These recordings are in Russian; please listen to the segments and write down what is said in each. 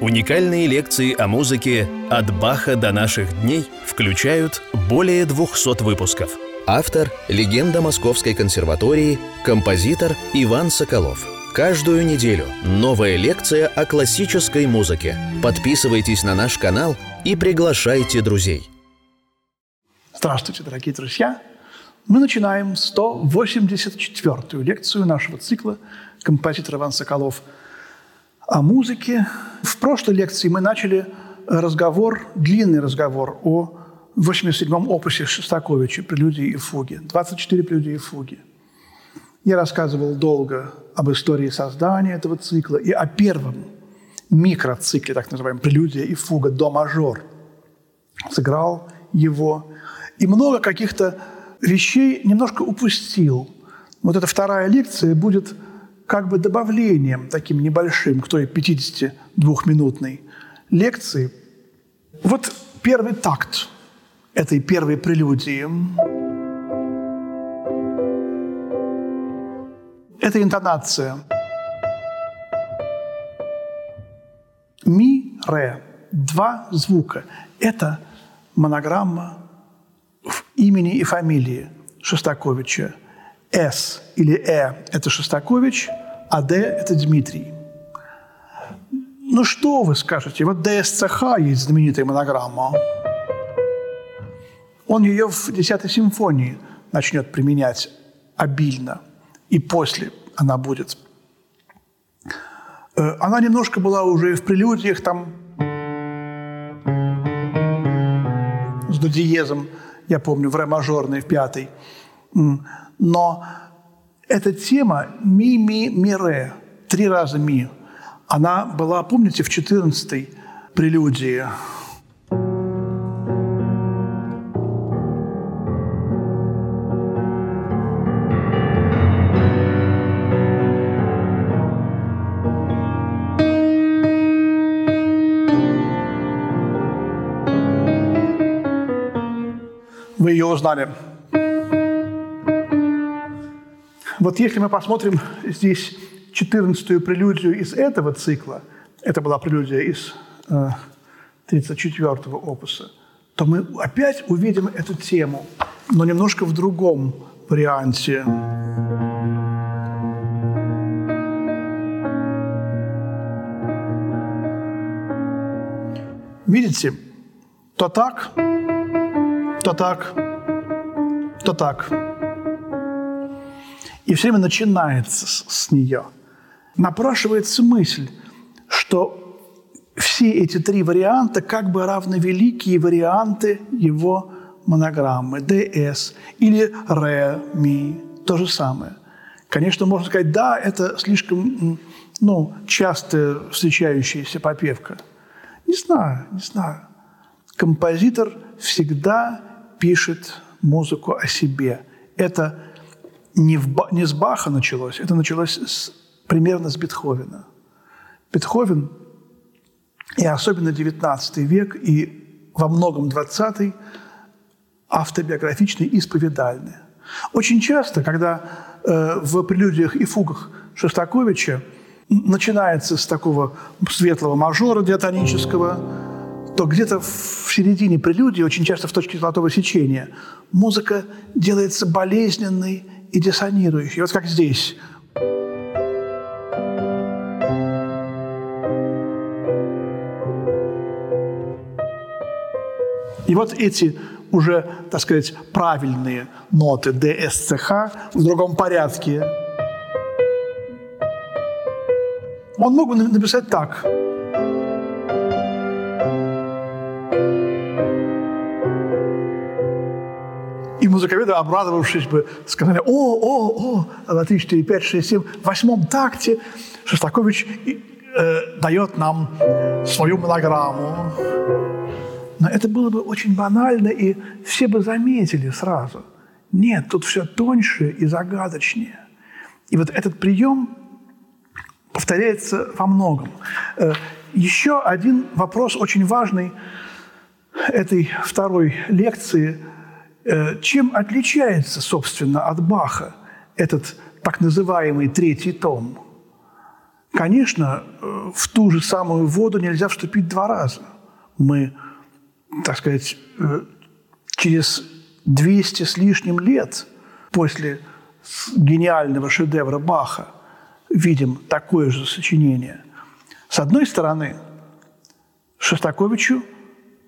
Уникальные лекции о музыке «От Баха до наших дней» включают более 200 выпусков. Автор – легенда Московской консерватории, композитор Иван Соколов. Каждую неделю новая лекция о классической музыке. Подписывайтесь на наш канал и приглашайте друзей. Здравствуйте, дорогие друзья! Мы начинаем 184-ю лекцию нашего цикла композитор Иван Соколов – о музыке. В прошлой лекции мы начали разговор, длинный разговор о 87-м опусе Шостаковича «Прелюдии и фуги». 24 прелюдии и фуги. Я рассказывал долго об истории создания этого цикла и о первом микроцикле, так называемом «Прелюдия и фуга» до мажор. Сыграл его. И много каких-то вещей немножко упустил. Вот эта вторая лекция будет – как бы добавлением таким небольшим к той 52-минутной лекции. Вот первый такт этой первой прелюдии. Это интонация. Ми, ре. Два звука. Это монограмма в имени и фамилии Шостаковича – с или Э – это Шостакович, а Д – это Дмитрий. Ну что вы скажете? Вот ДСЦХ есть знаменитая монограмма. Он ее в 10 симфонии начнет применять обильно. И после она будет. Э, она немножко была уже в прелюдиях там с до диезом, я помню, в ре мажорной, в пятой. Но эта тема ми-ми-ми-ре, три раза ми, она была, помните, в 14-й прелюдии Вы ее узнали. Вот если мы посмотрим здесь 14-ю прелюдию из этого цикла, это была прелюдия из э, 34-го опуса, то мы опять увидим эту тему, но немножко в другом варианте. Видите, то так, то так, то так и все время начинается с, с нее. Напрашивается мысль, что все эти три варианта как бы равновеликие варианты его монограммы ДС или ре, ми, то же самое. Конечно, можно сказать, да, это слишком ну, часто встречающаяся попевка. Не знаю, не знаю. Композитор всегда пишет музыку о себе. Это не, в, не с Баха началось, это началось с, примерно с Бетховена. Бетховен, и особенно XIX век, и во многом XX, автобиографичный, исповедальный. Очень часто, когда э, в прелюдиях и фугах Шостаковича начинается с такого светлого мажора диатонического, то где-то в середине прелюдии, очень часто в точке золотого сечения, музыка делается болезненной и диссонирующий. Вот как здесь. И вот эти уже, так сказать, правильные ноты ДСЦХ в другом порядке. Он мог бы написать так – музыковеды, обрадовавшись бы, сказали, о, о, о, на 3, 4, 5, 6, 7, в восьмом такте Шостакович э, дает нам свою монограмму. Но это было бы очень банально, и все бы заметили сразу. Нет, тут все тоньше и загадочнее. И вот этот прием повторяется во многом. Э, еще один вопрос очень важный этой второй лекции – чем отличается, собственно, от Баха этот так называемый третий том? Конечно, э, в ту же самую воду нельзя вступить два раза. Мы, так сказать, э, через 200 с лишним лет после гениального шедевра Баха видим такое же сочинение. С одной стороны, Шостаковичу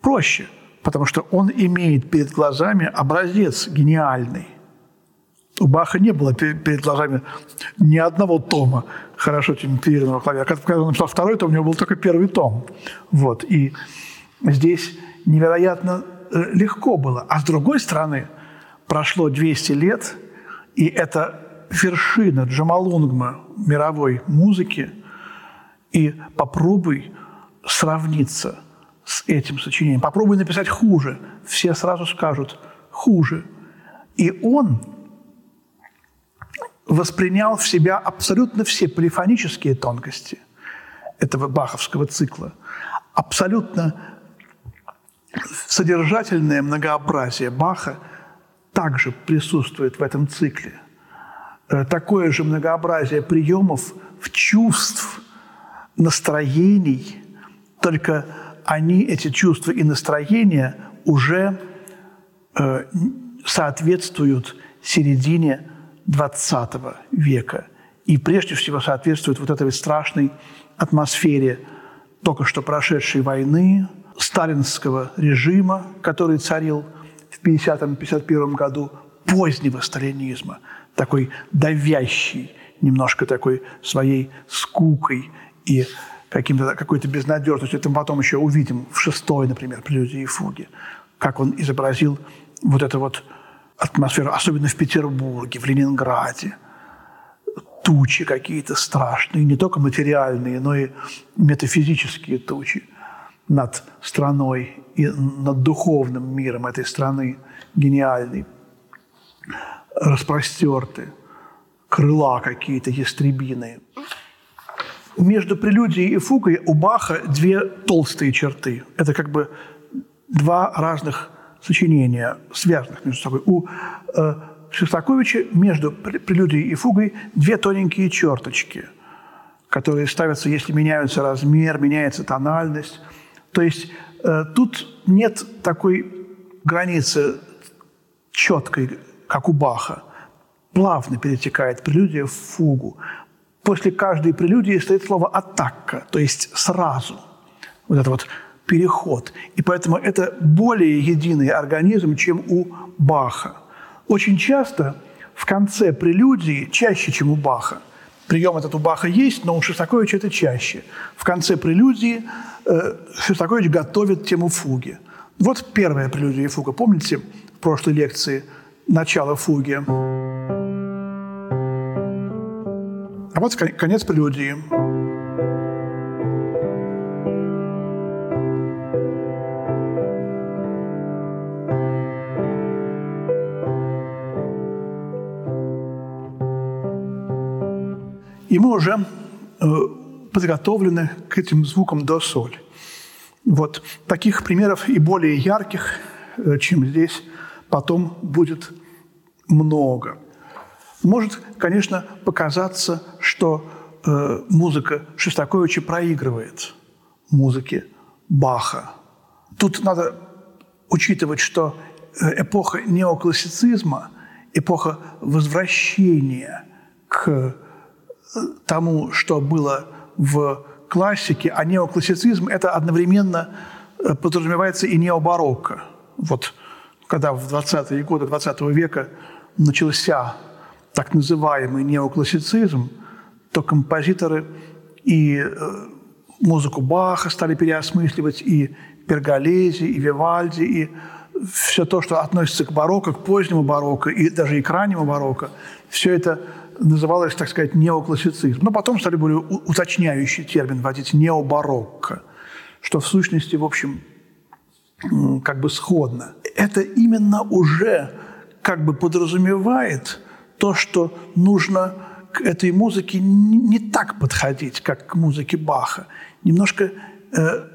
проще, потому что он имеет перед глазами образец гениальный. У Баха не было перед глазами ни одного тома хорошо темперированного клавира. Когда он написал второй том, у него был только первый том. Вот. И здесь невероятно э, легко было. А с другой стороны, прошло 200 лет, и это вершина Джамалунгма мировой музыки, и попробуй сравниться с этим сочинением. Попробуй написать хуже. Все сразу скажут хуже. И он воспринял в себя абсолютно все полифонические тонкости этого баховского цикла, абсолютно содержательное многообразие Баха также присутствует в этом цикле. Э, такое же многообразие приемов, в чувств, настроений, только они, эти чувства и настроения, уже э, соответствуют середине XX века. И прежде всего соответствуют вот этой страшной атмосфере только что прошедшей войны, сталинского режима, который царил в 50-51 году, позднего сталинизма, такой давящий, немножко такой своей скукой и каким-то, какой-то безнадежностью. Это мы потом еще увидим в шестой, например, прелюдии и фуге, как он изобразил вот эту вот атмосферу, особенно в Петербурге, в Ленинграде. Тучи какие-то страшные, не только материальные, но и метафизические тучи над страной и над духовным миром этой страны гениальный, распростерты, крыла какие-то ястребиные. Между прелюдией и фугой у Баха две толстые черты. Это как бы два разных сочинения, связанных между собой. У э, Шостаковича между прелюдией и фугой две тоненькие черточки, которые ставятся, если меняется размер, меняется тональность. То есть э, тут нет такой границы четкой, как у Баха. Плавно перетекает прелюдия в фугу. После каждой прелюдии стоит слово «атака», то есть «сразу». Вот это вот переход. И поэтому это более единый организм, чем у Баха. Очень часто в конце прелюдии, чаще, чем у Баха, прием этот у Баха есть, но у Шостаковича это чаще. В конце прелюдии э, Шостакович готовит тему фуги. Вот первая прелюдия и фуга. Помните в прошлой лекции начало фуги? Вот конец прелюдии. И мы уже э, подготовлены к этим звукам до соль. Вот таких примеров и более ярких, э, чем здесь, потом будет много. Может, конечно, показаться, что э, музыка Шостаковича проигрывает музыке Баха. Тут надо учитывать, что э, эпоха неоклассицизма, эпоха возвращения к тому, что было в классике, а неоклассицизм – это одновременно э, подразумевается и необарокко. Вот когда в 20-е годы 20 века начался так называемый неоклассицизм, то композиторы и э, музыку Баха стали переосмысливать, и Перголези, и Вивальди, и все то, что относится к барокко, к позднему барокко, и даже и к раннему барокко, все это называлось, так сказать, неоклассицизм. Но потом стали более уточняющий термин вводить необарокко, что в сущности, в общем, как бы сходно. Это именно уже как бы подразумевает то, что нужно к этой музыке не так подходить, как к музыке Баха. Немножко э,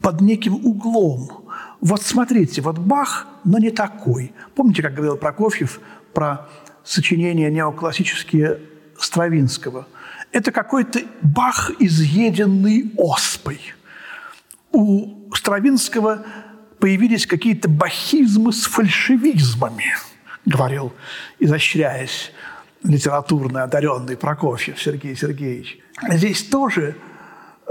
под неким углом. Вот смотрите, вот Бах, но не такой. Помните, как говорил Прокофьев про сочинения неоклассические Стравинского. это какой-то Бах, изъеденный оспой. У Стравинского появились какие-то бахизмы с фальшивизмами, говорил, изощряясь, литературно одаренный Прокофьев Сергей Сергеевич. Здесь тоже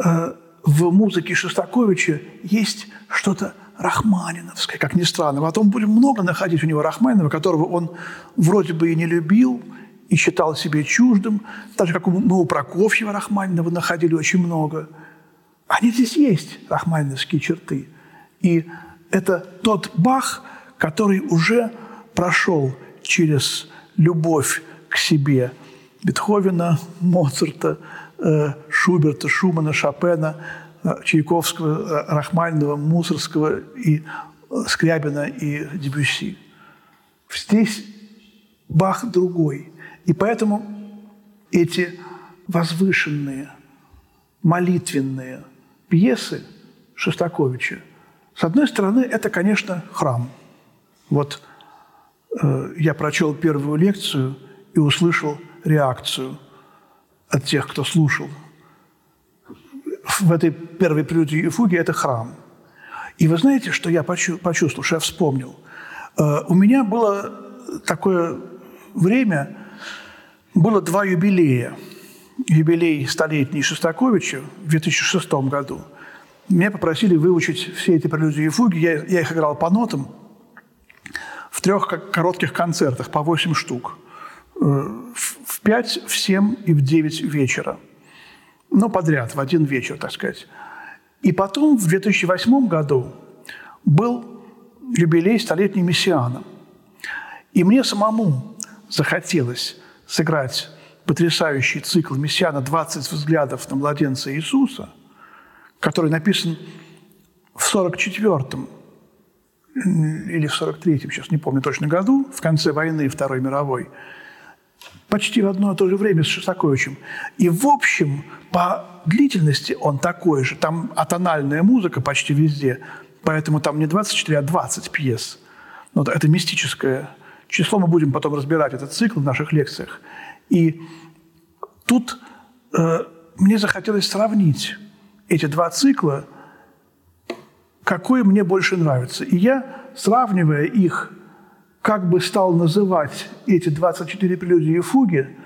э, в музыке Шостаковича есть что-то рахманиновское, как ни странно. Потом будем много находить у него Рахманинова, которого он вроде бы и не любил, и считал себе чуждым, так же, как мы у Прокофьева Рахманинова находили очень много. Они здесь есть, рахманиновские черты. И это тот Бах, который уже прошел через любовь к себе Бетховена, Моцарта, э, Шуберта, Шумана, Шопена, э, Чайковского, э, Рахманинова, Мусорского и Скрябина и Дебюсси. Здесь Бах другой. И поэтому эти возвышенные, молитвенные пьесы Шостаковича, с одной стороны, это, конечно, храм. Вот э, я прочел первую лекцию и услышал реакцию от тех, кто слушал. В этой первой прелюдии и фуге это храм. И вы знаете, что я почувствовал, что я вспомнил? Э, у меня было такое время, было два юбилея. Юбилей столетний Шостаковича в 2006 году. Меня попросили выучить все эти прелюдии и фуги. Я, я их играл по нотам в трех коротких концертах, по 8 штук. Э, в 5, в 7 и в 9 вечера. Ну, подряд, в один вечер, так сказать. И потом, в 2008 году, был юбилей столетней Мессиана. И мне самому захотелось сыграть потрясающий цикл Мессиана «20 взглядов на младенца Иисуса», который написан в 44-м или в 43-м, сейчас не помню точно году, в конце войны Второй мировой, почти в одно и то же время с Шостаковичем. И, в общем, по длительности он такой же. Там атональная музыка почти везде, поэтому там не 24, а 20 пьес. Но это мистическое число мы будем потом разбирать этот цикл в наших лекциях. И тут э, мне захотелось сравнить эти два цикла, какой мне больше нравится. И я, сравнивая их, как бы стал называть эти 24 прелюдии и фуги,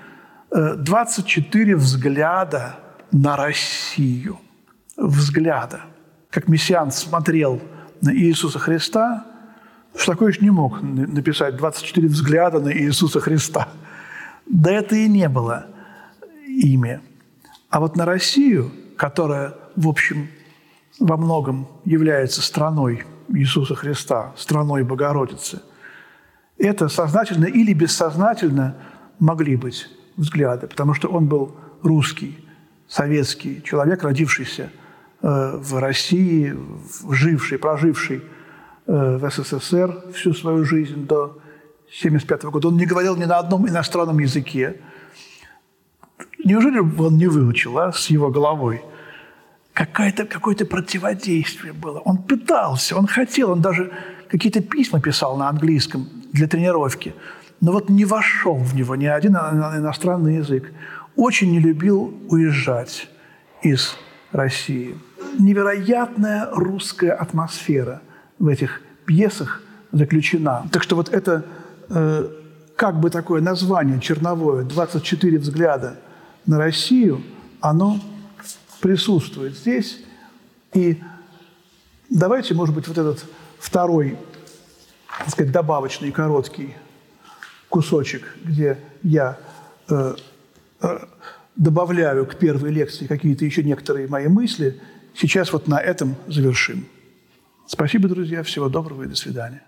24 э, взгляда на Россию. Взгляда. Как мессиан смотрел на Иисуса Христа – Шостакович не мог написать 24 взгляда на Иисуса Христа. Да это и не было ими. А вот на Россию, которая, в общем, во многом является страной Иисуса Христа, страной Богородицы, это сознательно или бессознательно могли быть взгляды, потому что он был русский, советский человек, родившийся э, в России, живший, проживший Э, в СССР всю свою жизнь до 1975 года. Он не говорил ни на одном иностранном языке. Неужели он не выучил а, с его головой? Какое-то какое противодействие было. Он пытался, он хотел, он даже какие-то письма писал на английском для тренировки. Но вот не вошел в него ни один иностранный язык. Очень не любил уезжать из России. Невероятная русская атмосфера – в этих пьесах заключена. Так что вот это э, как бы такое название черновое «24 взгляда на Россию», оно присутствует здесь. И давайте, может быть, вот этот второй, так сказать, добавочный короткий кусочек, где я э, э, добавляю к первой лекции какие-то еще некоторые мои мысли, сейчас вот на этом завершим. Спасибо, друзья. Всего доброго и до свидания.